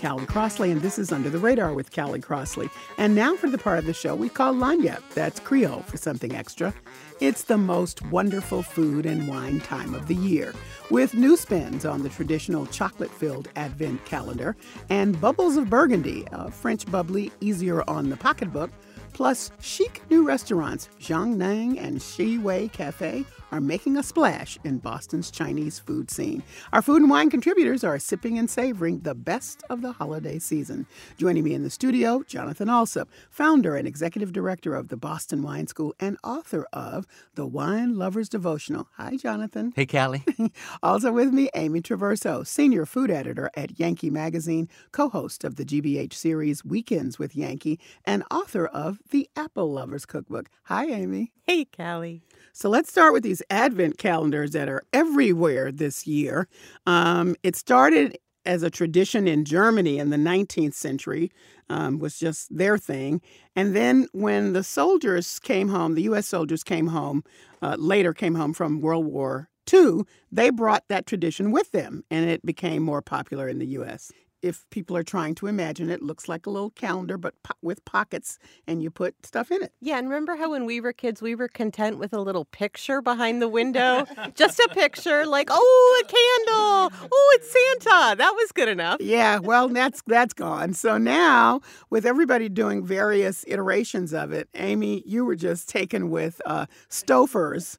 Callie Crossley, and this is Under the Radar with Callie Crossley. And now for the part of the show we call Lagniappe. That's Creole for something extra. It's the most wonderful food and wine time of the year, with new spins on the traditional chocolate filled Advent calendar and Bubbles of Burgundy, a French bubbly easier on the pocketbook Plus, chic new restaurants, Jiang Nan and Zhi Wei Cafe, are making a splash in Boston's Chinese food scene. Our food and wine contributors are sipping and savoring the best of the holiday season. Joining me in the studio, Jonathon Alsop, founder and executive director of the Boston Wine School and author of The Wine Lover's Devotional. Hi, Jonathon. Hey, Callie. also with me, Amy Traverso, senior food editor at Yankee Magazine, co host of the GBH series Weekends with Yankee, and author of the Apple Lovers Cookbook. Hi, Amy. Hey, Callie. So let's start with these advent calendars that are everywhere this year. Um, it started as a tradition in Germany in the 19th century, um, was just their thing. And then when the soldiers came home, the U.S. soldiers came home, uh, later came home from World War II, they brought that tradition with them, and it became more popular in the U.S if people are trying to imagine it, looks like a little calendar, but po- with pockets, and you put stuff in it. Yeah, and remember how when we were kids, we were content with a little picture behind the window? Just a picture, like, oh, a candle. Oh, it's Santa. That was good enough. Yeah, well, that's that's gone. So now, with everybody doing various iterations of it, Amy, you were just taken with uh, Stouffer's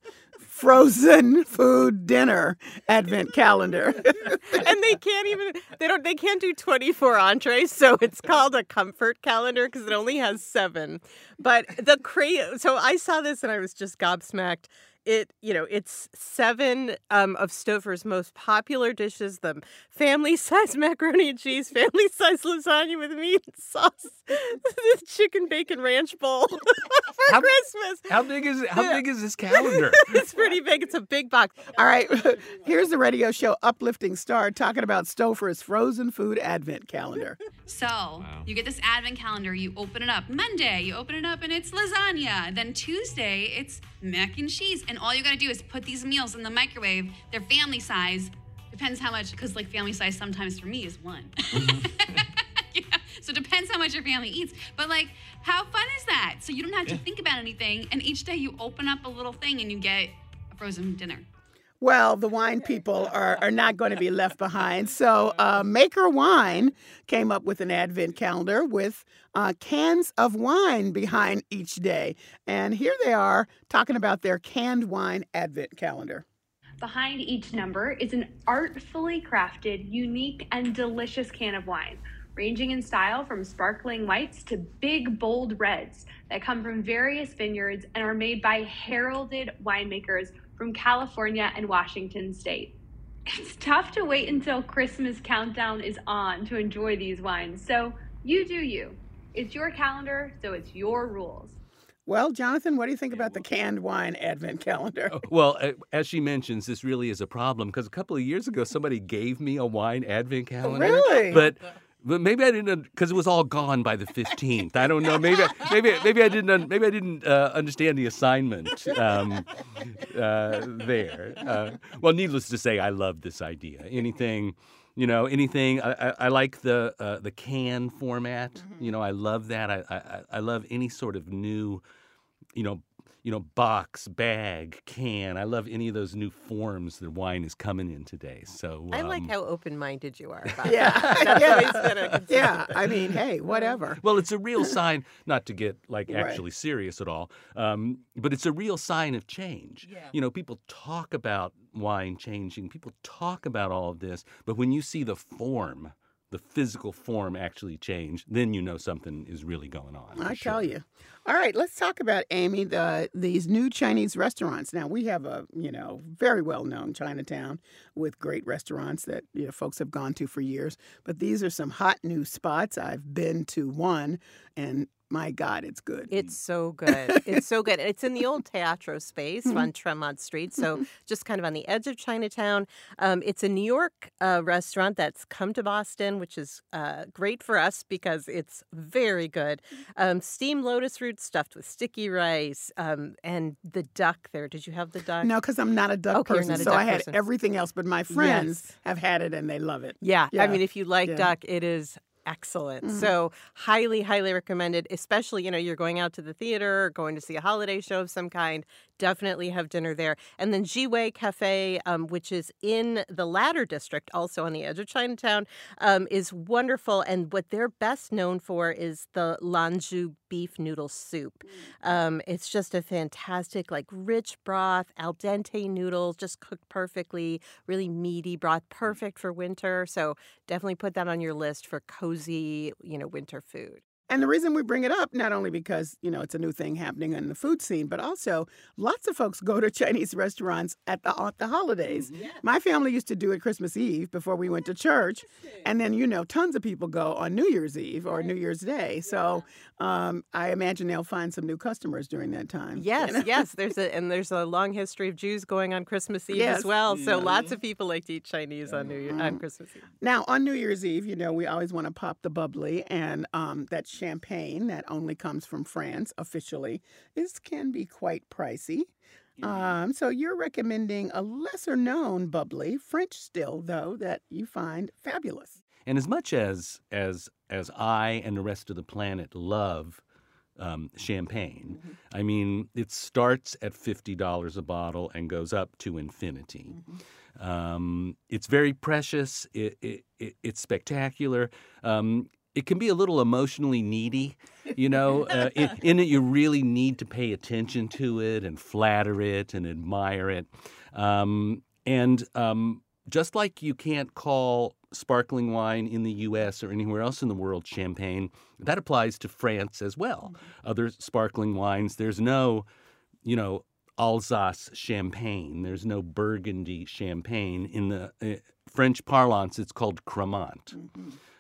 frozen food dinner advent calendar. and they can't even they don't they can't do 24 entrees, so it's called a comfort calendar because it only has 7. But the cra- so I saw this and I was just gobsmacked it you know it's seven um, of Stouffer's most popular dishes: the family-size macaroni and cheese, family-size lasagna with meat and sauce, the chicken bacon ranch bowl for how, Christmas. How big is? How yeah. big is this calendar? it's pretty big. It's a big box. All right, here's the radio show uplifting star talking about Stouffer's frozen food advent calendar. So wow. you get this advent calendar. You open it up Monday. You open it up and it's lasagna. Then Tuesday it's mac and cheese and all you gotta do is put these meals in the microwave. They're family size. Depends how much, because like family size sometimes for me is one. Yeah. So it depends how much your family eats. But like, how fun is that? So you don't have to yeah. think about anything, and each day you open up a little thing and you get a frozen dinner. Well, the wine people are, are not going to be left behind. So, uh, Maker Wine came up with an advent calendar with uh, cans of wine behind each day. And here they are talking about their canned wine advent calendar. Behind each number is an artfully crafted, unique, and delicious can of wine, ranging in style from sparkling whites to big, bold reds that come from various vineyards and are made by heralded winemakers from California and Washington state. It's tough to wait until Christmas countdown is on to enjoy these wines, so you do you. It's your calendar, so it's your rules. Well, Jonathon, what do you think about the canned wine advent calendar? Oh, well, as she mentions, this really is a problem because a couple of years ago somebody gave me a wine advent calendar. Really? But but maybe I didn't because it was all gone by the fifteenth. I don't know. Maybe maybe maybe I didn't maybe I didn't uh, understand the assignment um, uh, there. Uh, well, needless to say, I love this idea. Anything, you know, anything. I, I, I like the uh, the can format. Mm-hmm. You know, I love that. I, I I love any sort of new, you know, you know, box, bag, can. I love any of those new forms that wine is coming in today. So um, I like um, how open-minded you are. About yeah, yeah. yeah. I mean, hey, whatever. Well, it's a real sign, not to get like actually right. serious at all, um, but it's a real sign of change. Yeah. You know, people talk about wine changing. People talk about all of this, but when you see the form the physical form actually change, then you know something is really going on. I sure. tell you. All right, let's talk about Amy. The these new Chinese restaurants. Now we have a you know very well known Chinatown with great restaurants that you know folks have gone to for years. But these are some hot new spots. I've been to one, and my God, it's good. It's so good. It's so good. It's in the old Teatro space on Tremont Street, so just kind of on the edge of Chinatown. Um, it's a New York uh, restaurant that's come to Boston, which is uh, great for us because it's very good. Um, steamed lotus root stuffed with sticky rice um, and the duck there. Did you have the duck? no, because I'm not a duck Okay, person, a so duck I had person. everything else. But my friends Yes. have had it and they love it. Yeah, Yeah. I mean, if you like Yeah. duck, it is excellent. Mhm. So highly, highly recommended. Especially, you know, you're going out to the theater, going to see a holiday show of some kind. Definitely have dinner there. And then Zhi Wei Cafe, um, which is in the Leather District, also on the edge of Chinatown, um, is wonderful. And what they're best known for is the Lanzhou beef noodle soup. Um, it's just a fantastic, like rich broth, al dente noodles, just cooked perfectly, really meaty broth, perfect for winter. So definitely put that on your list for cozy, you know, winter food. And the reason we bring it up, not only because, you know, it's a new thing happening in the food scene, but also lots of folks go to Chinese restaurants at the, at the holidays. My family used to do it Christmas Eve before we went to church. And then, you know, tons of people go on New Year's Eve or New Year's Day. So um, I imagine they'll find some new customers during that time. you Yes, know? yes. There's a and there's a long history of Jews going on Christmas Eve Yes. as well. So lots of people like to eat Chinese on New Year on Christmas Eve. Now, on New Year's Eve, you know, we always want to pop the bubbly, and um, that champagne that only comes from France officially is can be quite pricey. Um, so you're recommending a lesser known bubbly, French still though, that you find fabulous. And as much as as as I and the rest of the planet love um, champagne, I mean, it starts at fifty dollars a bottle and goes up to infinity. Um, it's very precious. It, it, it, it's spectacular. Um, it can be a little emotionally needy, you know. Uh, in, in it, you really need to pay attention to it and flatter it and admire it. Um, and um, just like you can't call sparkling wine in the U.S. or anywhere else in the world champagne, that applies to France as well. Other sparkling wines, there's no, you know, Alsace champagne. There's no Burgundy champagne. In the uh, French parlance, it's called Cremant.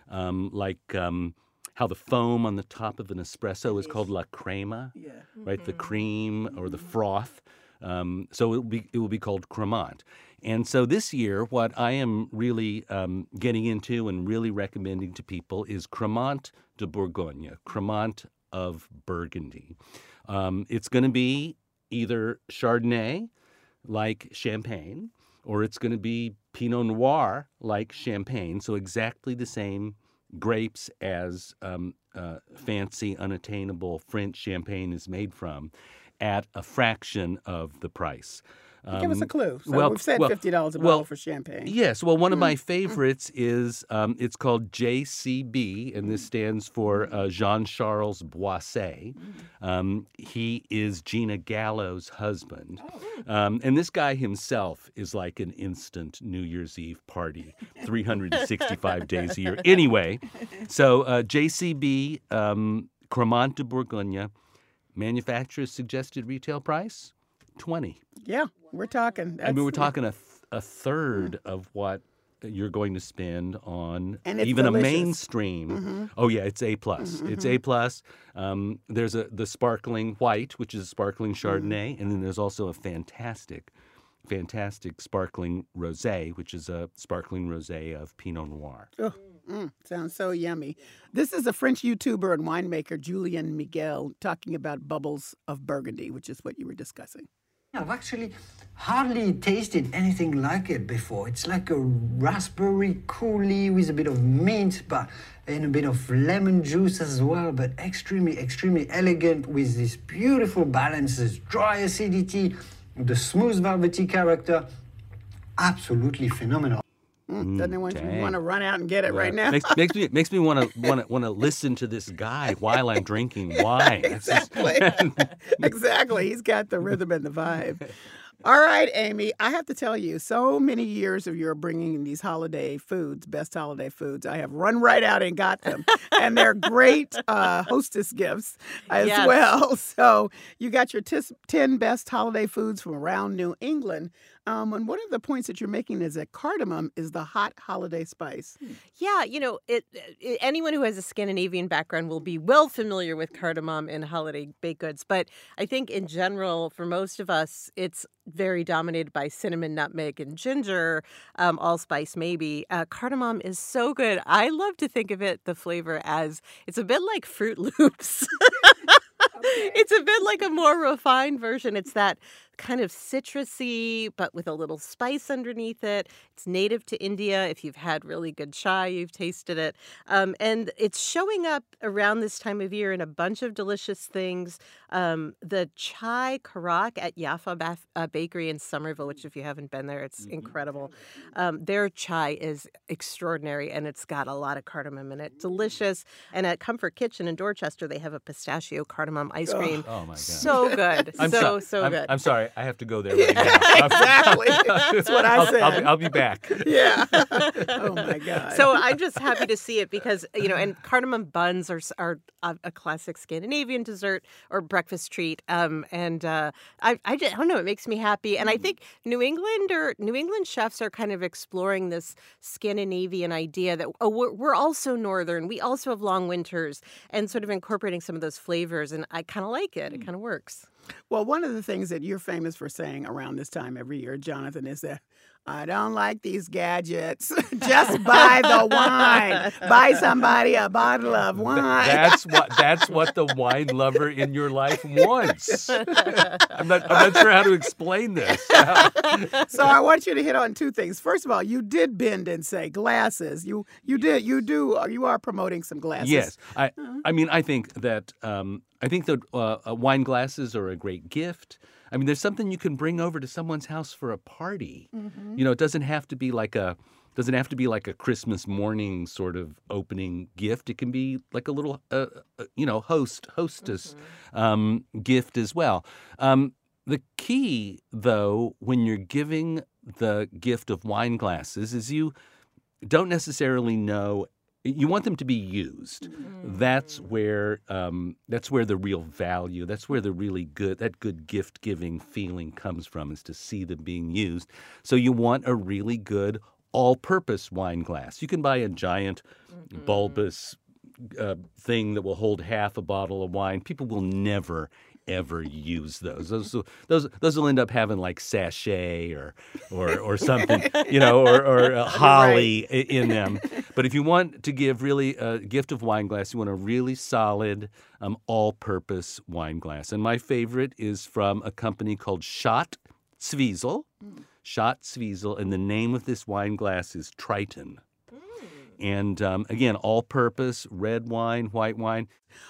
Um, like um, how the foam on the top of an espresso is called la crema, Yeah. right? The cream or the froth. Um, so it will be it will be called Cremant. And so this year, what I am really um, getting into and really recommending to people is Cremant de Bourgogne, Cremant of Burgundy. Um, it's going to be either Chardonnay, like Champagne, or it's going to be Pinot Noir, like Champagne. So exactly the same grapes as um, uh, fancy, unattainable French champagne is made from, at a fraction of the price. Give us a Um, clue. So well, we've said well, fifty dollars a well, bottle for champagne. Yes. Well, one of Mm. my favorites is um, it's called JCB, and this stands for uh, Jean Charles Boisset. Um, he is Gina Gallo's husband, um, and this guy himself is like an instant New Year's Eve party, 365 days a year. Anyway, so uh, JCB um, Cremant de Bourgogne, manufacturer's suggested retail price, twenty. Yeah, we're talking. I mean, we're talking a, th- a third of what you're going to spend on even delicious. a mainstream. Oh yeah, it's A plus. It's A plus. Um, there's a the sparkling white, which is a sparkling Chardonnay, and then there's also a fantastic, fantastic sparkling rosé, which is a sparkling rosé of Pinot Noir. Oh, mm, sounds so yummy. This is a French YouTuber and winemaker, Julien Miguel, talking about bubbles of Burgundy, which is what you were discussing. I've actually hardly tasted anything like it before. It's like a raspberry coulis with a bit of mint, but and a bit of lemon juice as well. But extremely, extremely elegant with this beautiful balance, this dry acidity, the smooth velvety character. Absolutely phenomenal. Mm, doesn't anyone dang. want to run out and get it right now? makes, makes me makes me want to want to want to listen to this guy while I'm drinking wine. Exactly. exactly. He's got the rhythm and the vibe. All right, Amy. I have to tell you, so many years of your bringing these holiday foods, best holiday foods, I have run right out and got them, and they're great uh, hostess gifts as Yes. well. So you got your tis- ten best holiday foods from around New England. Um, and one of the points that you're making is that cardamom is the hot holiday spice. Yeah, you know, it, it anyone who has a Scandinavian background will be well familiar with cardamom in holiday baked goods, but I think in general for most of us it's very dominated by cinnamon, nutmeg, and ginger, um, allspice maybe. Uh, cardamom is so good. I love to think of it the flavor as it's a bit like Fruit Loops. It's a bit like a more refined version. It's that kind of citrusy, but with a little spice underneath it. It's native to India. If you've had really good chai, you've tasted it. Um, and it's showing up around this time of year in a bunch of delicious things. Um, the chai karak at Yaffa Baf- uh, Bakery in Somerville, which if you haven't been there, it's incredible. Um, their chai is extraordinary and it's got a lot of cardamom in it. Delicious. And at Comfort Kitchen in Dorchester, they have a pistachio cardamom ice cream. Oh my god. So good. I'm so, so, so I'm, good. I'm sorry. I have to go there right now. exactly. That's what I I'll, said. I'll, be, I'll be back. yeah. oh my God. so I'm just happy to see it because you know, and cardamom buns are are a, a classic Scandinavian dessert or breakfast treat. Um, and uh, I I, just, I don't know, it makes me happy. And I think New England or New England chefs are kind of exploring this Scandinavian idea that oh, we're, we're also northern, we also have long winters, and sort of incorporating some of those flavors. And I kind of like it. It kind of works. Well, one of the things that you're famous for saying around this time every year, Jonathon, is that I don't like these gadgets. Just buy the wine. Buy somebody a bottle of wine. That's what that's what the wine lover in your life wants. I'm not I'm not sure how to explain this. so I want you to hit on two things. First of all, you did bend and say glasses. You you did you do uh, you are promoting some glasses. Yes, I I mean I think that um, I think that uh, uh, wine glasses are a great gift. I mean, there's something you can bring over to someone's house for a party. You know, it doesn't have to be like a doesn't have to be like a Christmas morning sort of opening gift. It can be like a little uh, uh, you know host hostess um, gift as well. Um, the key, though, when you're giving the gift of wine glasses, is you don't necessarily know you want them to be used. That's where um, that's where the real value that's where the really good that good gift giving feeling comes from is to see them being used. So you want a really good all purpose wine glass. You can buy a giant bulbous uh, thing that will hold half a bottle of wine. People will never ever use those. Those those those will end up having like sachet or or or something, you know, or or uh, holly i in them. But if you want to give really a gift of wine glass, you want a really solid, um, all-purpose wine glass. And my favorite is from a company called Schott Zwiesel. Schott Zwiesel, and the name of this wine glass is Triton. And um, again, all purpose, red wine, white wine.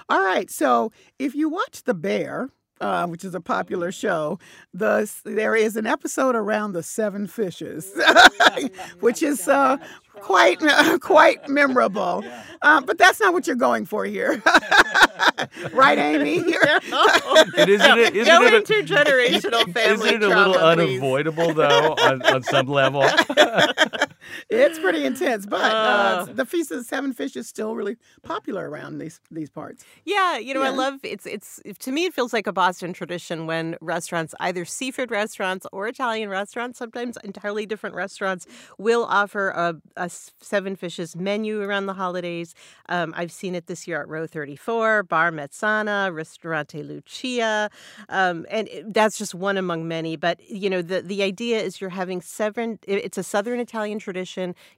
All right. So if you watch The Bear, uh, which is a popular show, the there is an episode around the seven fishes, which is uh, quite quite memorable. Uh, but that's not what you're going for here, right, Amy? You're- It isn't it, isn't Go it a- intergenerational family Isn't it a trauma, little please. unavoidable though on, on some level? It's pretty intense, but uh, Uh. the Feast of the Seven Fish is still really popular around these these parts. Yeah, you know, I love it's it's to me it feels like a Boston tradition when restaurants, either seafood restaurants or Italian restaurants, sometimes entirely different restaurants, will offer a, a seven fishes menu around the holidays. Um, I've seen it this year at Row 34, Bar Mezzana, Ristorante Lucia, um, and it- that's just one among many. But you know, the the idea is you're having seven. it- It's a Southern Italian tradition.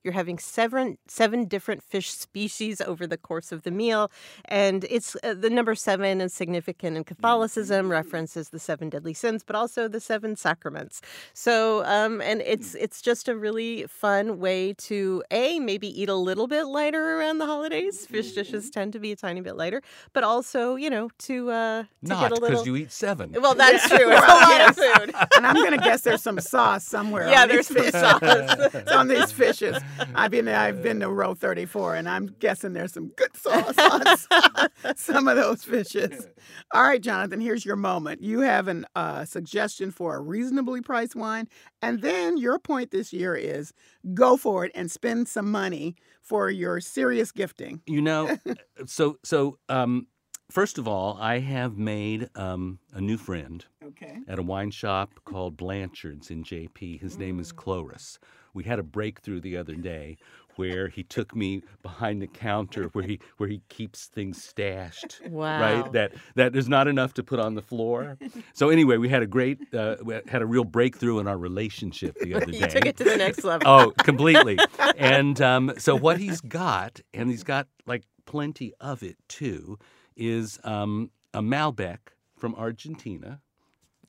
You're having seven seven different fish species over the course of the meal, and it's uh, the number seven is significant in Catholicism, references the seven deadly sins, but also the seven sacraments. So, um, and it's it's just a really fun way to a maybe eat a little bit lighter around the holidays. Fish dishes tend to be a tiny bit lighter, but also you know to uh, to Not get a because little. you eat seven. well, that's true. It's a lot of food. And I'm going to guess there's some sauce somewhere. Yeah, on there's these fish. sauce. it's on the fishes. I've been I've been to row 34, and I'm guessing there's some good sauce on some of those fishes. All right, Jonathon, here's your moment. You have a uh, suggestion for a reasonably priced wine, and then your point this year is go for it and spend some money for your serious gifting. You know, so so um, first of all, I have made um, a new friend Okay. at a wine shop called Blanchard's in JP. His name is Cloris. We had a breakthrough the other day where he took me behind the counter where he where he keeps things stashed. Wow. Right? That that there's not enough to put on the floor. So anyway, we had a great uh, we had a real breakthrough in our relationship the other day. You took it to the next level. Oh, completely. and um, so what he's got, and he's got like plenty of it too, is um, a Malbec from Argentina.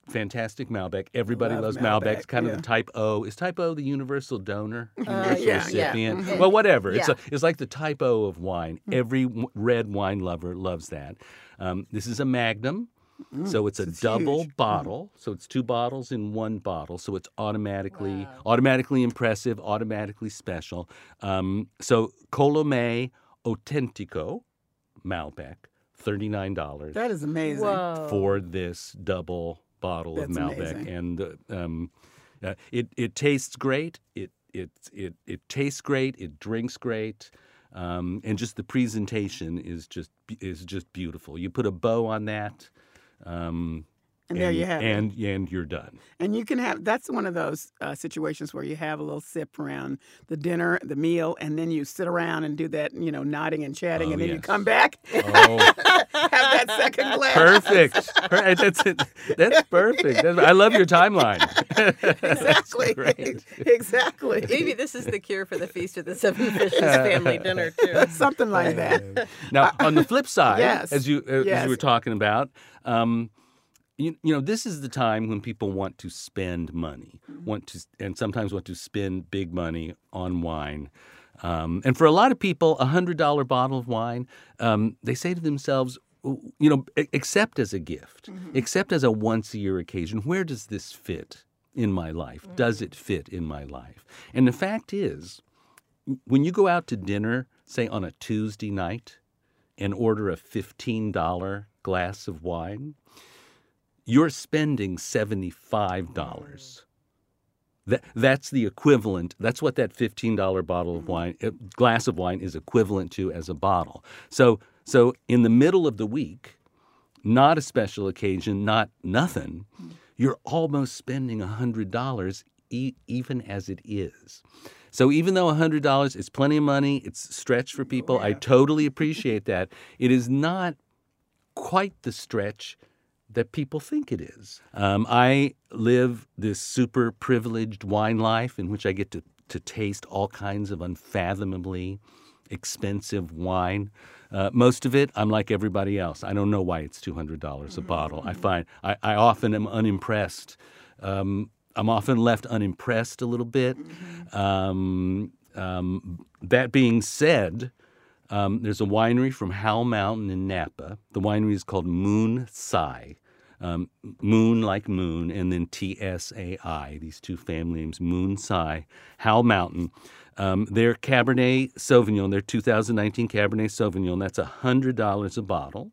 Fantastic Malbec. Everybody Love loves Malbec. Malbec, It's kind yeah. of the type O. Is type O the universal donor? Universal Uh, yeah, yeah. recipient? Mhm. Well, whatever. It's, a, it's like the type O of wine. Hmm. Every red wine lover loves that. Um, this is a Magnum. So it's a double huge. bottle. So it's two bottles in one bottle. So it's automatically automatically impressive, automatically special. Um, so Colomé Autentico Malbec, thirty nine dollars That is amazing. Whoa. for this double bottle That's of Malbec, amazing. and uh, um, uh, it it tastes great. It it it it tastes great. It drinks great. Um, and just the presentation is just is just beautiful. You put a bow on that, um, And there you have it. and and you're done. And you can have that's one of those uh, situations where you have a little sip around the dinner, the meal, and then you sit around and do that, you know, nodding and chatting, Oh, and then you come back, Oh, have that second glass. perfect! Per- That's that's perfect. That's- I love your timeline. Exactly. exactly. Maybe this is the cure for the Feast of the Seven Fishes family dinner, too. Something like that. Now, on the flip side, Yes. as you uh, as Yes. you were talking about, um, you, you know, this is the time when people want to spend money, Mm-hmm. want to, and sometimes want to spend big money on wine. Um, and for a lot of people, a hundred dollar bottle of wine, um, they say to themselves, you know, except as a gift, Mm-hmm. except as a once a year occasion, where does this fit in my life? Does it fit in my life? And the fact is, when you go out to dinner, say on a Tuesday night, and order a $15 glass of wine, you're spending $75. That, that's the equivalent. That's what that $15 bottle of wine, uh, glass of wine is equivalent to as a bottle. So, so in the middle of the week, not a special occasion, not nothing, you're almost spending $100 e- even as it is. So even though $100 is plenty of money, it's stretch for people, I totally appreciate that. It is not quite the stretch that people think it is. Um, I live this super privileged wine life in which I get to, to taste all kinds of unfathomably expensive wine. Uh, most of it, I'm like everybody else. I don't know why it's $200 a bottle. I find I, I often am unimpressed. Um, I'm often left unimpressed a little bit. Um, um, that being said, um, there's a winery from Howell Mountain in Napa. The winery is called Moon Tsai. Um, moon like moon, and then T S A I, these two family names, Moon Tsai, Howell Mountain. Um, their Cabernet Sauvignon, their 2019 Cabernet Sauvignon, that's $100 a bottle.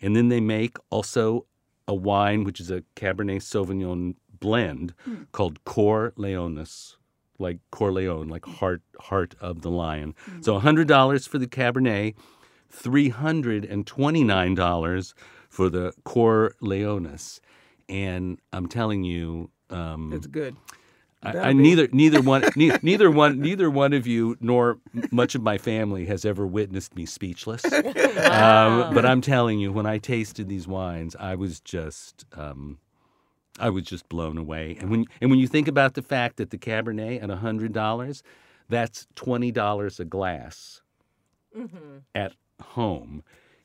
And then they make also a wine, which is a Cabernet Sauvignon blend called Cor Leonis, like Corleone, like heart heart of the lion. So $100 for the Cabernet, $329 for the Cor Leonis. And I'm telling you, um, It's good. I, I neither neither one ne- neither one neither one of you nor much of my family has ever witnessed me speechless. Um, but I'm telling you, when I tasted these wines, I was just um, I was just blown away. And when and when you think about the fact that the Cabernet at hundred dollars, that's twenty dollars a glass at home.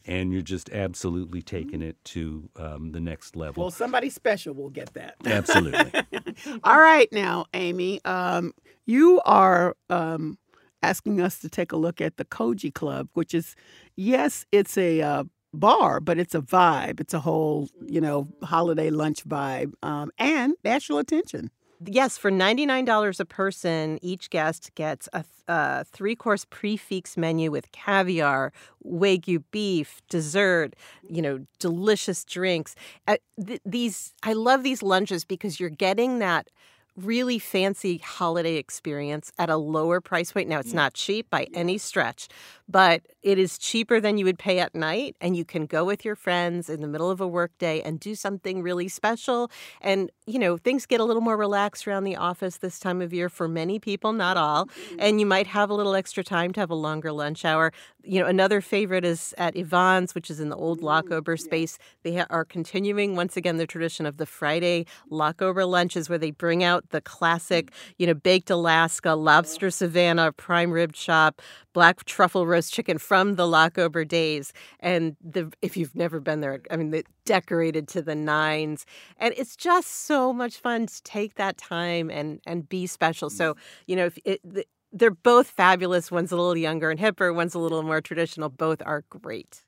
And you're just absolutely taking it to um, the next level. Well, somebody special will get that. absolutely. All right, now, Amy, um, you are um, asking us to take a look at the Koji Club, which is, yes, it's a uh, bar, but it's a vibe. It's a whole, you know, holiday lunch vibe, um, and national attention. Yes, for $99 a person, each guest gets a, a three course prix fixe menu with caviar, wagyu beef, dessert, you know, delicious drinks. Uh, th- these I love these lunches because you're getting that really fancy holiday experience at a lower price point. Now, it's not cheap by any stretch, but it is cheaper than you would pay at night. And you can go with your friends in the middle of a workday and do something really special. And, you know, things get a little more relaxed around the office this time of year for many people, not all. Mm-hmm. And you might have a little extra time to have a longer lunch hour. You know, another favorite is at Yvonne's, which is in the old mm-hmm. Locke-Ober space. They are continuing once again the tradition of the Friday Locke-Ober lunches where they bring out the classic, mm-hmm. you know, baked Alaska, lobster Savannah, prime rib chop, black truffle roast chicken from the Locke-Ober days. And the if you've never been there, I mean, the decorated to the nines, and it's just so much fun to take that time and and be special. So you know, if it. The, they're both fabulous. One's a little younger and hipper, one's a little more traditional. Both are great.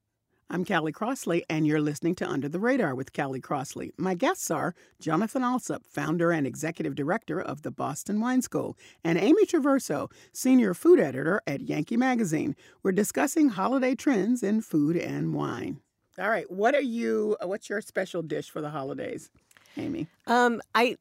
I'm Callie Crossley, and you're listening to Under the Radar with Callie Crossley. My guests are Jonathon Alsop, founder and executive director of the Boston Wine School, and Amy Traverso, senior food editor at Yankee Magazine. We're discussing holiday trends in food and wine. All right, what are you? Uh, what's your special dish for the holidays? Amy? Um, I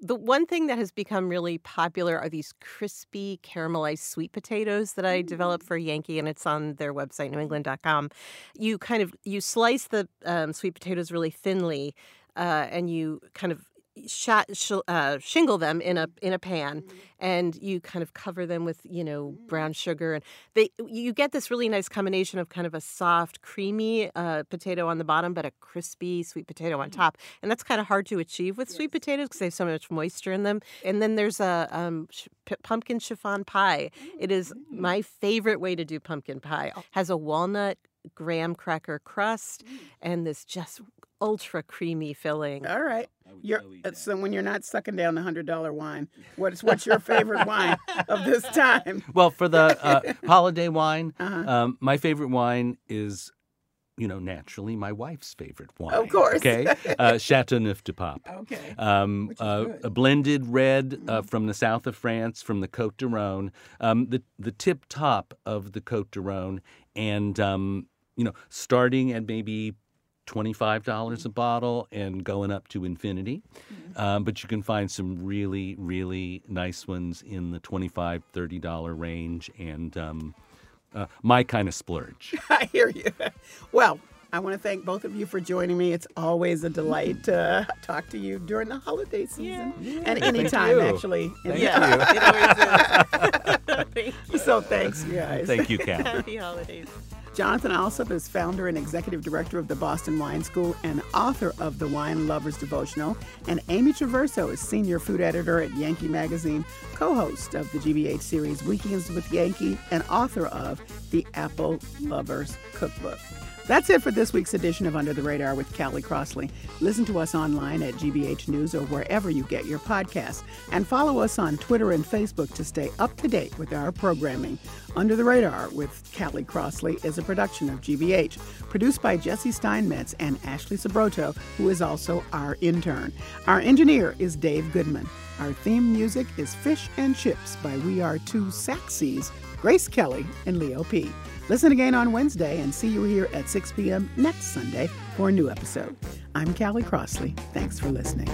the one thing that has become really popular are these crispy caramelized sweet potatoes that I developed for Yankee, and it's on their website, newengland.com. You kind of you slice the um, sweet potatoes really thinly, uh, and you kind of shot, uh, shingle them in a in a pan, and you kind of cover them with you know brown sugar, and they you get this really nice combination of kind of a soft, creamy uh, potato on the bottom, but a crispy sweet potato on top, and that's kind of hard to achieve with sweet potatoes because they have so much moisture in them. And then there's a um, sh- pumpkin chiffon pie. It is my favorite way to do pumpkin pie. Has a walnut graham cracker crust and this just ultra creamy filling. All right. You're, uh, so when you're not sucking down the hundred dollar wine, what's what's your favorite wine of this time? Well, for the uh, holiday wine, Uh-huh. um, my favorite wine is, you know, naturally my wife's favorite wine. Of course. Okay, uh, Chateauneuf du Pape. Okay. Um, uh, a blended red uh, from the south of France, from the Côte du Rhône, um, the the tip top of the Côte du Rhône, and um, you know, starting at maybe twenty-five dollars a bottle and going up to infinity. Um, but you can find some really, really nice ones in the 25 30 dollar range, and um, uh, my kind of splurge. I hear you. Well, I want to thank both of you for joining me. It's always a delight to talk to you during the holiday season and thank anytime, you. actually. Thank yeah. Thank you. So thanks, you guys. Thank you, Cal. Happy holidays. Jonathon Alsop is founder and executive director of the Boston Wine School and author of the Wine Lovers Devotional. And Amy Traverso is senior food editor at Yankee Magazine, co host of the GBH series Weekends with Yankee, and author of the Apple Lovers Cookbook. That's it for this week's edition of Under the Radar with Callie Crossley. Listen to us online at GBH News or wherever you get your podcasts. And follow us on Twitter and Facebook to stay up to date with our programming. Under the Radar with Callie Crossley is a production of GBH, produced by Jesse Steinmetz and Ashley Sabroto, who is also our intern. Our engineer is Dave Goodman. Our theme music is Fish and Chips by We Are Two Saxies, Grace Kelly and Leo P. Listen again on Wednesday and see you here at 6 p.m. next Sunday for a new episode. I'm Callie Crossley. Thanks for listening.